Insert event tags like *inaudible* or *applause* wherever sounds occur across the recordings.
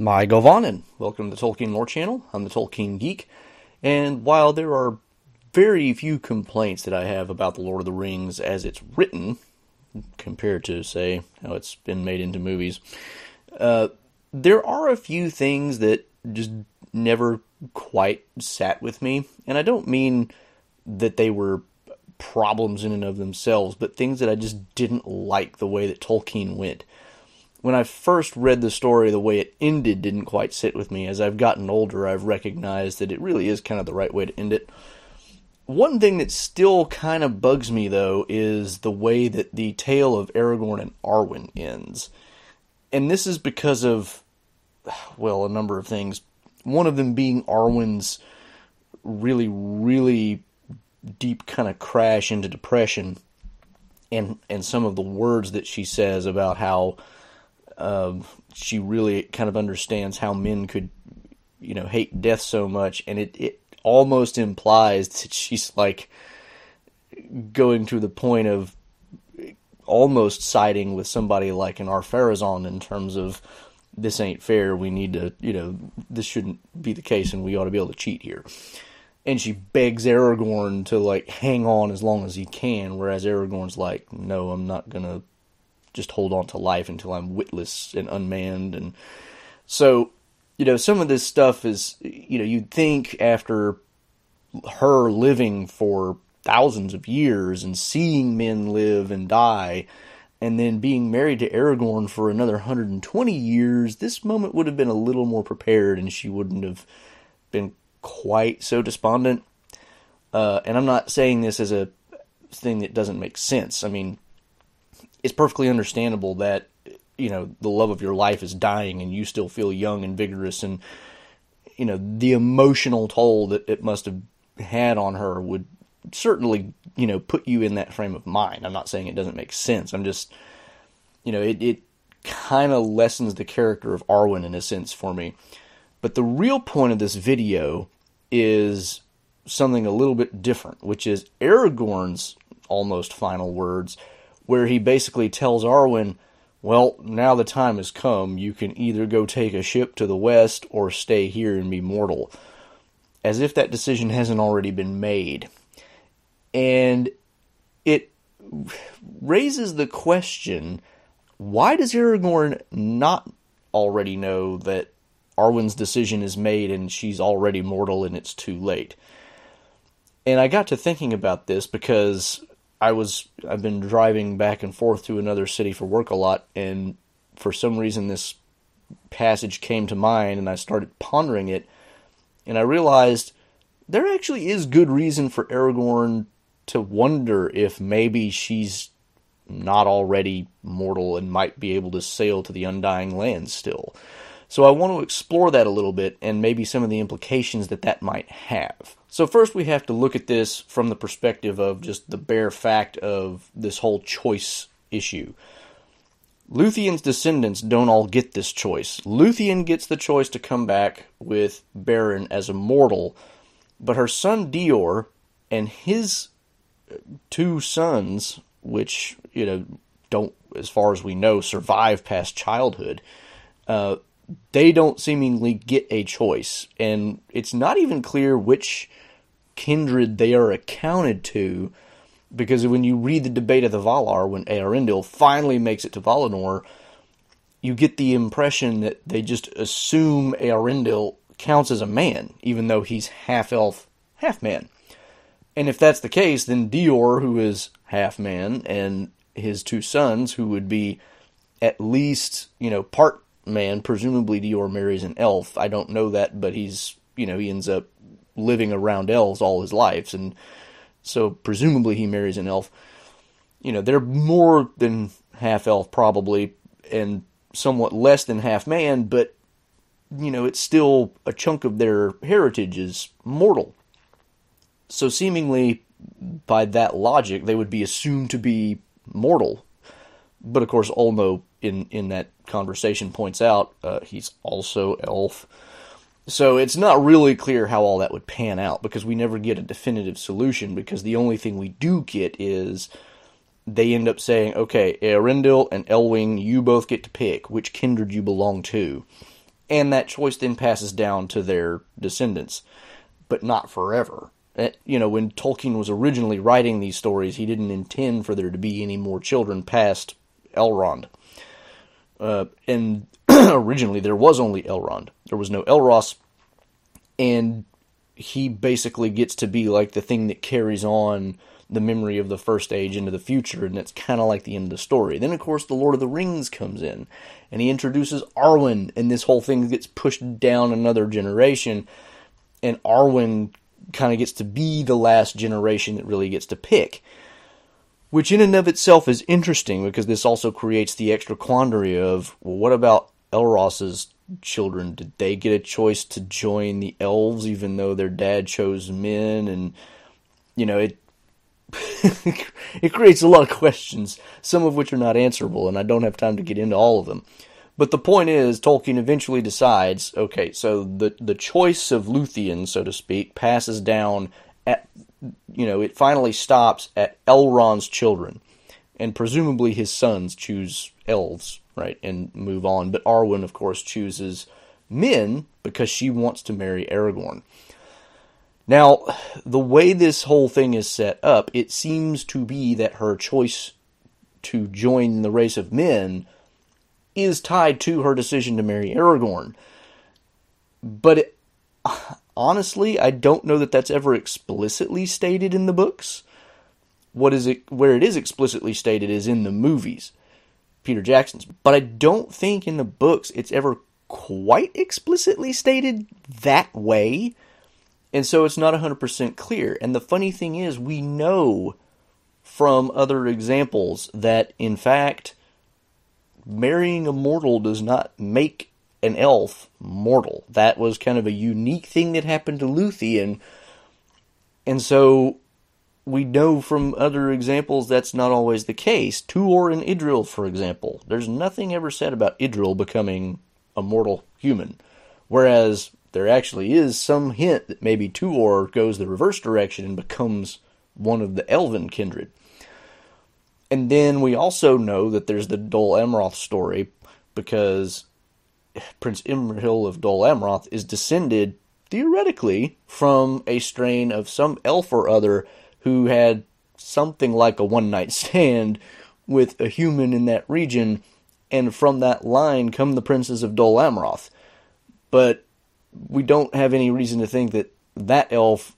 Mae govannen. Welcome to the Tolkien Lore Channel. I'm the Tolkien Geek. And while there are very few complaints that I have about The Lord of the Rings as it's written, compared to, say, how it's been made into movies, uh, there are a few things that just never quite sat with me. And I don't mean that they were problems in and of themselves, but things that I just didn't like the way that Tolkien went when I first read the story, the way it ended didn't quite sit with me. As I've gotten older, I've recognized that it really is kind of the right way to end it. One thing that still kind of bugs me, though, is the way that the tale of Aragorn and Arwen ends. And this is because of, well, a number of things. One of them being Arwen's really, really deep kind of crash into depression and and some of the words that she says about how um, she really kind of understands how men could, you know, hate death so much, and it it almost implies *laughs* that she's like going to the point of almost siding with somebody like an Ar-Pharazôn in terms of this ain't fair. We need to, you know, this shouldn't be the case, and we ought to be able to cheat here. And she begs Aragorn to like hang on as long as he can, whereas Aragorn's like, "No, I'm not gonna just hold on to life until I'm witless and unmanned. And so, you know, some of this stuff is, you know, you'd think after her living for thousands of years and seeing men live and die, and then being married to Aragorn for another 120 years, this moment would have been a little more prepared and she wouldn't have been quite so despondent. Uh, and I'm not saying this as a thing that doesn't make sense. I mean, it's perfectly understandable that you know the love of your life is dying and you still feel young and vigorous and you know the emotional toll that it must have had on her would certainly you know put you in that frame of mind. I'm not saying it doesn't make sense. I'm just you know it, it kind of lessens the character of arwen in a sense for me. But the real point of this video is something a little bit different which is aragorn's almost final words where he basically tells Arwen, well, now the time has come. You can either go take a ship to the west or stay here and be mortal. As if that decision hasn't already been made. And it raises the question why does Aragorn not already know that Arwen's decision is made and she's already mortal and it's too late? And I got to thinking about this because I was I've been driving back and forth to another city for work a lot, and for some reason this passage came to mind, and I started pondering it, and I realized there actually is good reason for Aragorn to wonder if maybe she's not already mortal and might be able to sail to the undying lands still. So I want to explore that a little bit and maybe some of the implications that that might have. So first we have to look at this from the perspective of just the bare fact of this whole choice issue. Luthien's descendants don't all get this choice. Luthien gets the choice to come back with Beren as a mortal, but her son Dior and his two sons, which, you know, don't, as far as we know, survive past childhood, uh, they don't seemingly get a choice. And it's not even clear which kindred they are accounted to, because when you read the debate of the Valar, when Eärendil finally makes it to Valinor, you get the impression that they just assume Eärendil counts as a man, even though he's half elf, half man. And if that's the case, then Dior, who is half man, and his two sons, who would be at least, you know, part man. Presumably Dior marries an elf. I don't know that, but he's you know he ends up living around elves all his life, and so presumably he marries an elf. You know they're more than half elf probably, and somewhat less than half man, but you know it's still a chunk of their heritage is mortal. So seemingly by that logic, they would be assumed to be mortal. But of course, Ulmo in in that conversation points out, uh, he's also elf. So it's not really clear how all that would pan out because we never get a definitive solution. Because the only thing we do get is they end up saying, "Okay, Eärendil and Elwing, you both get to pick which kindred you belong to." and that choice then passes down to their descendants, but not forever. Eh, you know, when Tolkien was originally writing these stories, he didn't intend for there to be any more children past Elrond. Uh, and *clears throat* originally there was only Elrond. There was no Elros, and he basically gets to be like the thing that carries on the memory of the first age into the future, and it's kind of like the end of the story. Then, of course, the Lord of the Rings comes in, and he introduces Arwen, and this whole thing gets pushed down another generation, and Arwen kind of gets to be the last generation that really gets to pick. Which, in and of itself, is interesting because this also creates the extra quandary of well, what about Elros's children? Did they get a choice to join the elves even though their dad chose men? And, you know, it. *laughs* it creates a lot of questions, some of which are not answerable, and I don't have time to get into all of them. But the point is, Tolkien eventually decides, okay, so the the choice of Luthien, so to speak, passes down at, you know, it finally stops at Elrond's children, and presumably his sons choose elves, right, and move on. But Arwen, of course, chooses men because she wants to marry Aragorn. Now, the way this whole thing is set up, it seems to be that her choice to join the race of men is tied to her decision to marry Aragorn. But it, honestly, I don't know that that's ever explicitly stated in the books. What is it where it is explicitly stated is in the movies, Peter Jackson's. But I don't think in the books it's ever quite explicitly stated that way. And so it's not 100% clear. And the funny thing is, we know from other examples that, in fact, marrying a mortal does not make an elf mortal. That was kind of a unique thing that happened to Luthien. And so we know from other examples that's not always the case. Tuor and Idril, for example. There's nothing ever said about Idril becoming a mortal human. Whereas there actually is some hint that maybe Tuor goes the reverse direction and becomes one of the elven kindred. And then we also know that there's the Dol Amroth story because Prince Imrahil of Dol Amroth is descended theoretically from a strain of some elf or other who had something like a one night *laughs* stand with a human in that region, and from that line come the princes of Dol Amroth. But we don't have any reason to think that that elf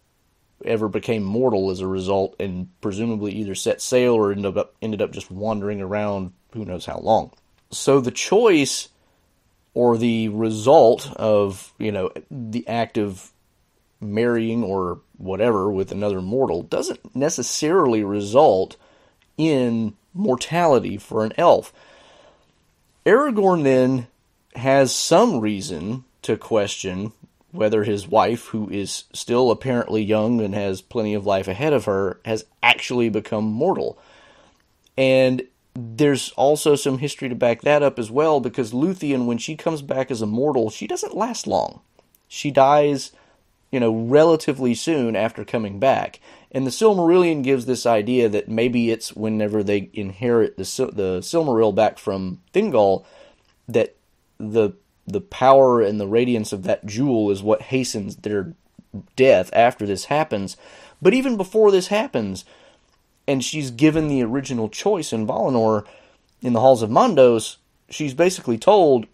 ever became mortal as a result, and presumably either set sail or ended up ended up just wandering around who knows how long. So the choice or the result of you know the act of marrying or whatever with another mortal doesn't necessarily result in mortality for an elf. Aragorn then has some reason to question whether his wife, who is still apparently young and has plenty of life ahead of her, has actually become mortal. And there's also some history to back that up as well because Luthien, when she comes back as a mortal, she doesn't last long. She dies, you know, relatively soon after coming back. And the Silmarillion gives this idea that maybe it's whenever they inherit the the Silmaril back from Thingol that the the power and the radiance of that jewel is what hastens their death after this happens. But even before this happens, and she's given the original choice in Valinor in the halls of Mandos, she's basically told,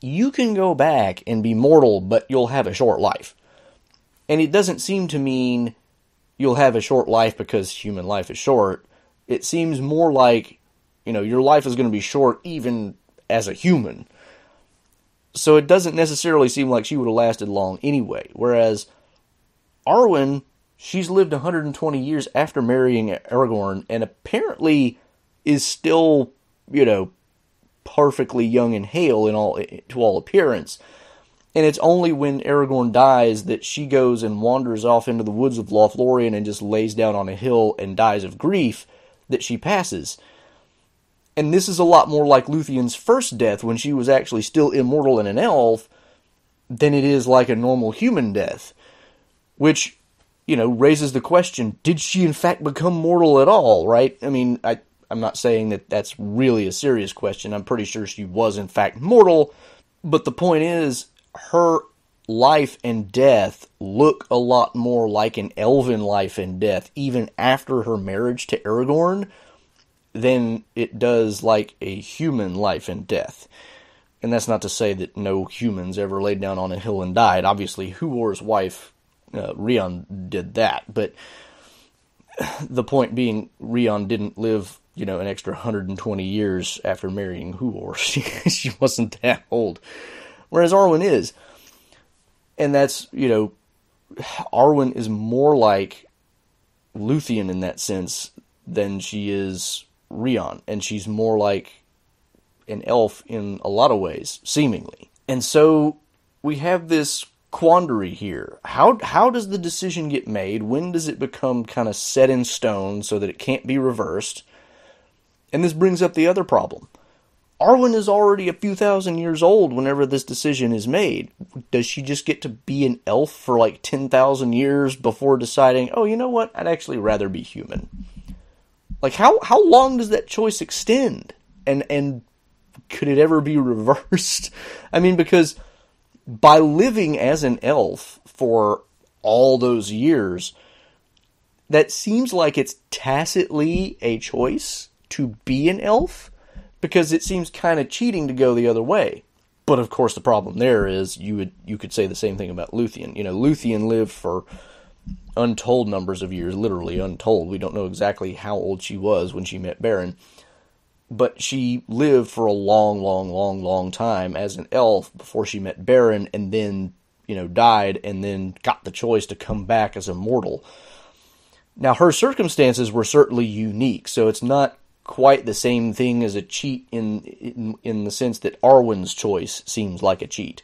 you can go back and be mortal, but you'll have a short life. And it doesn't seem to mean you'll have a short life because human life is short. It seems more like, you know, your life is going to be short even as a human. So it doesn't necessarily seem like she would have lasted long anyway. Whereas Arwen, she's lived 120 years after marrying Aragorn and apparently is still, you know, perfectly young and hale in all to all appearance. And it's only when Aragorn dies that she goes and wanders off into the woods of Lothlorien and just lays down on a hill and dies of grief that she passes. And this is a lot more like Luthien's first death when she was actually still immortal and an elf than it is like a normal human death. Which, you know, raises the question did she in fact become mortal at all, right? I mean, I, I'm not saying that that's really a serious question. I'm pretty sure she was in fact mortal, But the point is, her life and death look a lot more like an elven life and death, even after her marriage to Aragorn, than it does like a human life and death. And that's not to say that no humans ever laid down on a hill and died. Obviously, Huor's wife, uh, Rian, did that. But the point being, Rian didn't live, you know, an extra 120 years after marrying Huor. *laughs* She, she wasn't that old. Whereas Arwen is. And that's, you know, Arwen is more like Luthien in that sense than she is Rian. And she's more like an elf in a lot of ways, seemingly. And so we have this quandary here. How how does the decision get made? When does it become kind of set in stone so that it can't be reversed? And this brings up the other problem. Arwen is already a few thousand years old whenever this decision is made. Does she just get to be an elf for like 10,000 years before deciding, "Oh, you know what? I'd actually rather be human." Like how how long does that choice extend? And and could it ever be *laughs* reversed? I mean, because by living as an elf for all those years, that seems like it's tacitly a choice to be an elf because it seems kind of cheating to go the other way. But of course, the problem there is you would you could say the same thing about Luthien. You know, Luthien lived for untold numbers of years, literally untold. We don't know exactly how old she was when she met Beren but she lived for a long, long, long, long time as an elf before she met Beren, and then you know died, and then got the choice to come back as a mortal. Now her circumstances were certainly unique, so it's not quite the same thing as a cheat in in, in the sense that Arwen's choice seems like a cheat,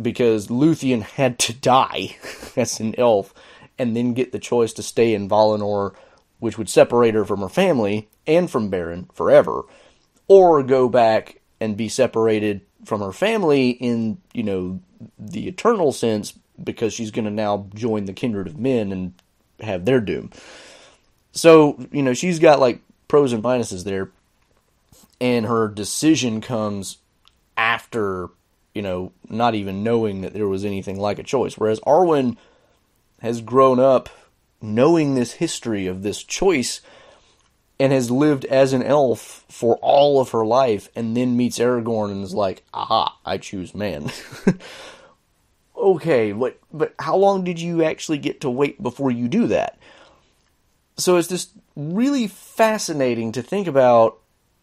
because Luthien had to die *laughs* as an elf, and then get the choice to stay in Valinor which would separate her from her family and from Beren forever, or go back and be separated from her family in, you know, the eternal sense because she's going to now join the kindred of men and have their doom. So, you know, she's got like pros and minuses there. And her decision comes after, you know, not even knowing that there was anything like a choice. Whereas Arwen has grown up knowing this history of this choice and has lived as an elf for all of her life and then meets Aragorn and is like, aha, I choose man. *laughs* okay, but, but how long did you actually get to wait before you do that? So it's just really fascinating to think about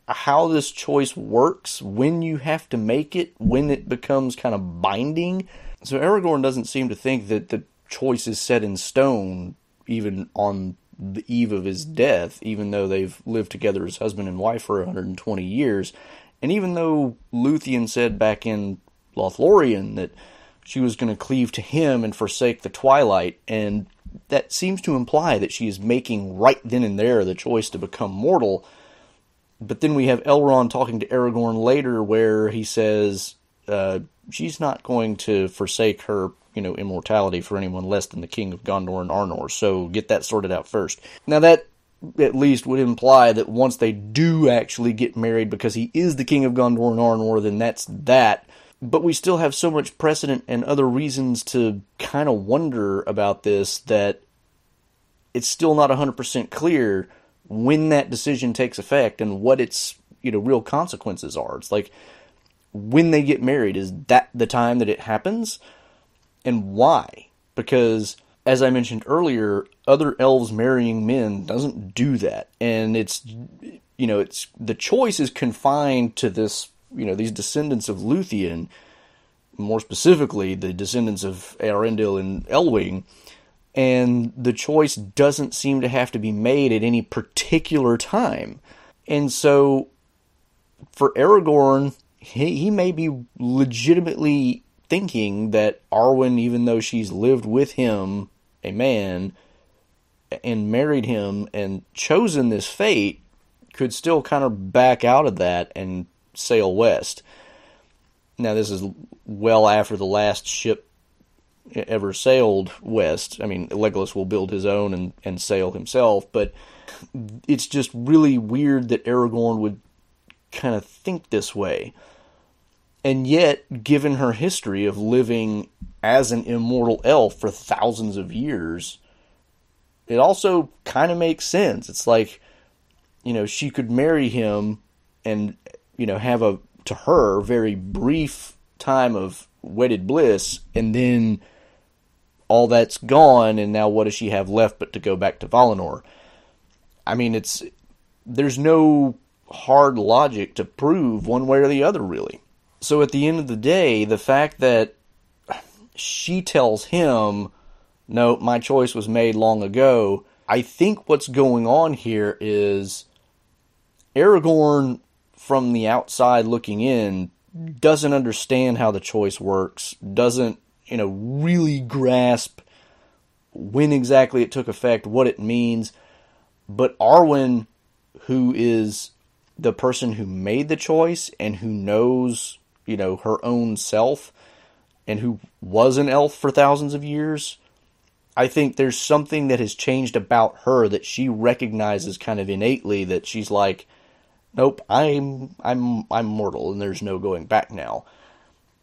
how this choice works, when you have to make it, when it becomes kind of binding. So Aragorn doesn't seem to think that the choice is set in stone even on the eve of his death, even though they've lived together as husband and wife for 120 years. And even though Luthien said back in Lothlorien that she was going to cleave to him and forsake the twilight, and that seems to imply that she is making right then and there the choice to become mortal. But then we have Elrond talking to Aragorn later, where he says uh, she's not going to forsake her you know, immortality for anyone less than the king of Gondor and Arnor. So get that sorted out first. Now that at least would imply that once they do actually get married because he is the king of Gondor and Arnor, then that's that. But we still have so much precedent and other reasons to kind of wonder about this that it's still not 100% clear when that decision takes effect and what its, you know, real consequences are. It's like when they get married, is that the time that it happens? And why? Because, as I mentioned earlier, other elves marrying men doesn't do that. And it's, you know, it's, the choice is confined to this, you know, these descendants of Luthien, more specifically, the descendants of Eärendil and Elwing. And the choice doesn't seem to have to be made at any particular time. And so, for Aragorn, he, he may be legitimately thinking that Arwen, even though she's lived with him, a man, and married him and chosen this fate, could still kind of back out of that and sail west. Now, this is well after the last ship ever sailed west. I mean, Legolas will build his own and, and sail himself, but it's just really weird that Aragorn would kind of think this way. And yet, given her history of living as an immortal elf for thousands of years, it also kind of makes sense. It's like, you know, she could marry him and, you know, have a, to her, very brief time of wedded bliss, and then all that's gone, and now what does she have left but to go back to Valinor? I mean, it's, there's no hard logic to prove one way or the other, really. So at the end of the day, the fact that she tells him, no, my choice was made long ago, I think what's going on here is Aragorn, from the outside looking in, doesn't understand how the choice works, doesn't, you know, really grasp when exactly it took effect, what it means. But Arwen, who is the person who made the choice and who knows, you know, her own self and who was an elf for thousands of years, I think there's something that has changed about her that she recognizes kind of innately that she's like, nope, I'm I'm I'm mortal and there's no going back now.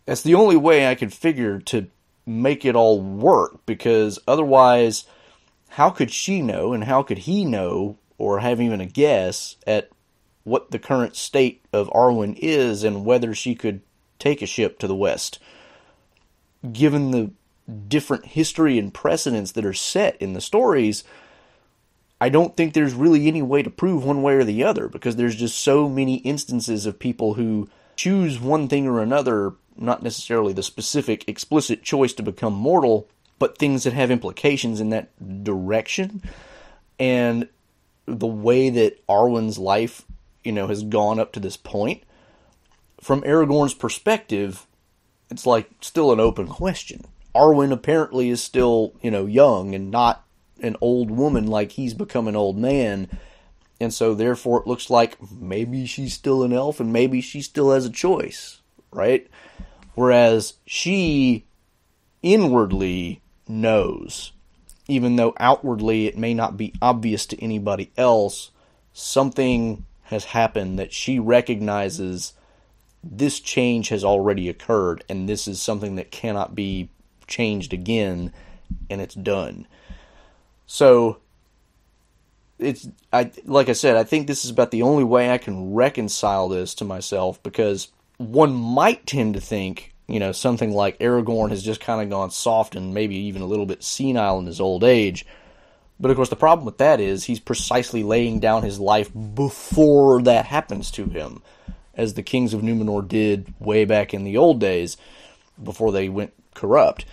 That's the only way I could figure to make it all work because otherwise how could she know and how could he know or have even a guess at what the current state of Arwen is and whether she could take a ship to the west. Given the different history and precedents that are set in the stories, I don't think there's really any way to prove one way or the other because there's just so many instances of people who choose one thing or another, not necessarily the specific explicit choice to become mortal, but things that have implications in that direction. And the way that Arwen's life you know, has gone up to this point. From Aragorn's perspective, it's like still an open question. Arwen apparently is still, you know, young and not an old woman like he's become an old man. And so therefore it looks like maybe she's still an elf and maybe she still has a choice, right? Whereas she inwardly knows, even though outwardly it may not be obvious to anybody else, something has happened that she recognizes this change has already occurred and this is something that cannot be changed again and it's done. So it's I like I said, I think this is about the only way I can reconcile this to myself because one might tend to think, you know, something like Aragorn has just kind of gone soft and maybe even a little bit senile in his old age but of course, the problem with that is he's precisely laying down his life before that happens to him, as the kings of Numenor did way back in the old days before they went corrupt.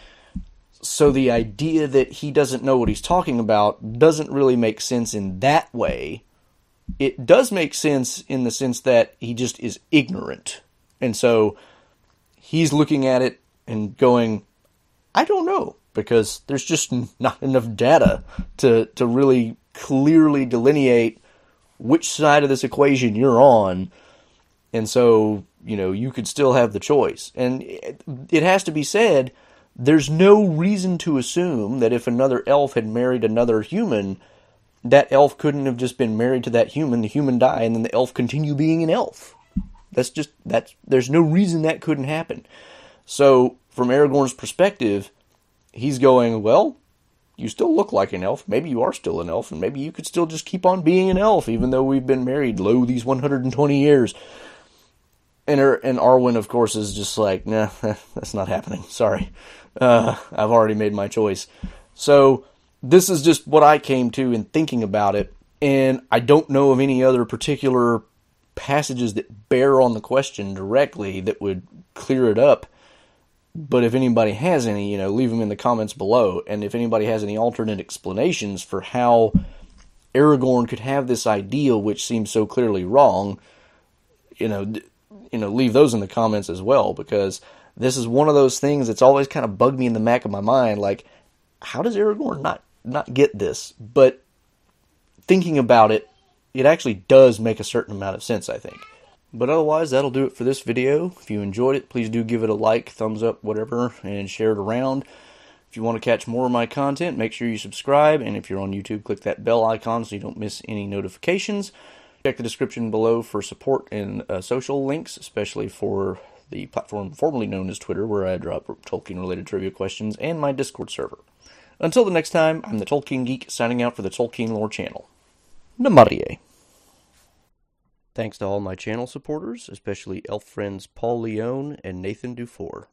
So the idea that he doesn't know what he's talking about doesn't really make sense in that way. It does make sense in the sense that he just is ignorant. And so he's looking at it and going, I don't know because there's just not enough data to to really clearly delineate which side of this equation you're on. And so, you know, you could still have the choice. And it, has to be said, there's no reason to assume that if another elf had married another human, that elf couldn't have just been married to that human, the human die, and then the elf continue being an elf. That's just that's there's no reason that couldn't happen. So, from Aragorn's perspective, he's going, well, you still look like an elf. Maybe you are still an elf, and maybe you could still just keep on being an elf, even though we've been married, lo, these 120 years. And, er, and Arwen, of course, is just like, nah, *laughs* that's not happening. Sorry. Uh, I've already made my choice. So, this is just what I came to in thinking about it. And I don't know of any other particular passages that bear on the question directly that would clear it up. But if anybody has any, you know, leave them in the comments below. And if anybody has any alternate explanations for how Aragorn could have this ideal, which seems so clearly wrong, you know, you know, leave those in the comments as well because this is one of those things that's always kind of bugged me in the back of my mind. Like, how does Aragorn not not get this? But thinking about it, it actually does make a certain amount of sense. I think. But otherwise, that'll do it for this video. If you enjoyed it, please do give it a like, thumbs up, whatever, and share it around. If you want to catch more of my content, make sure you subscribe. And if you're on YouTube, click that bell icon so you don't miss any notifications. Check the description below for support and uh, social links, especially for the platform formerly known as Twitter, where I drop Tolkien related trivia questions, and my Discord server. Until the next time, I'm the Tolkien Geek signing out for the Tolkien Lore channel. Namarie. Thanks to all my channel supporters, especially elf friends Paul Leone and Nathan Dufour.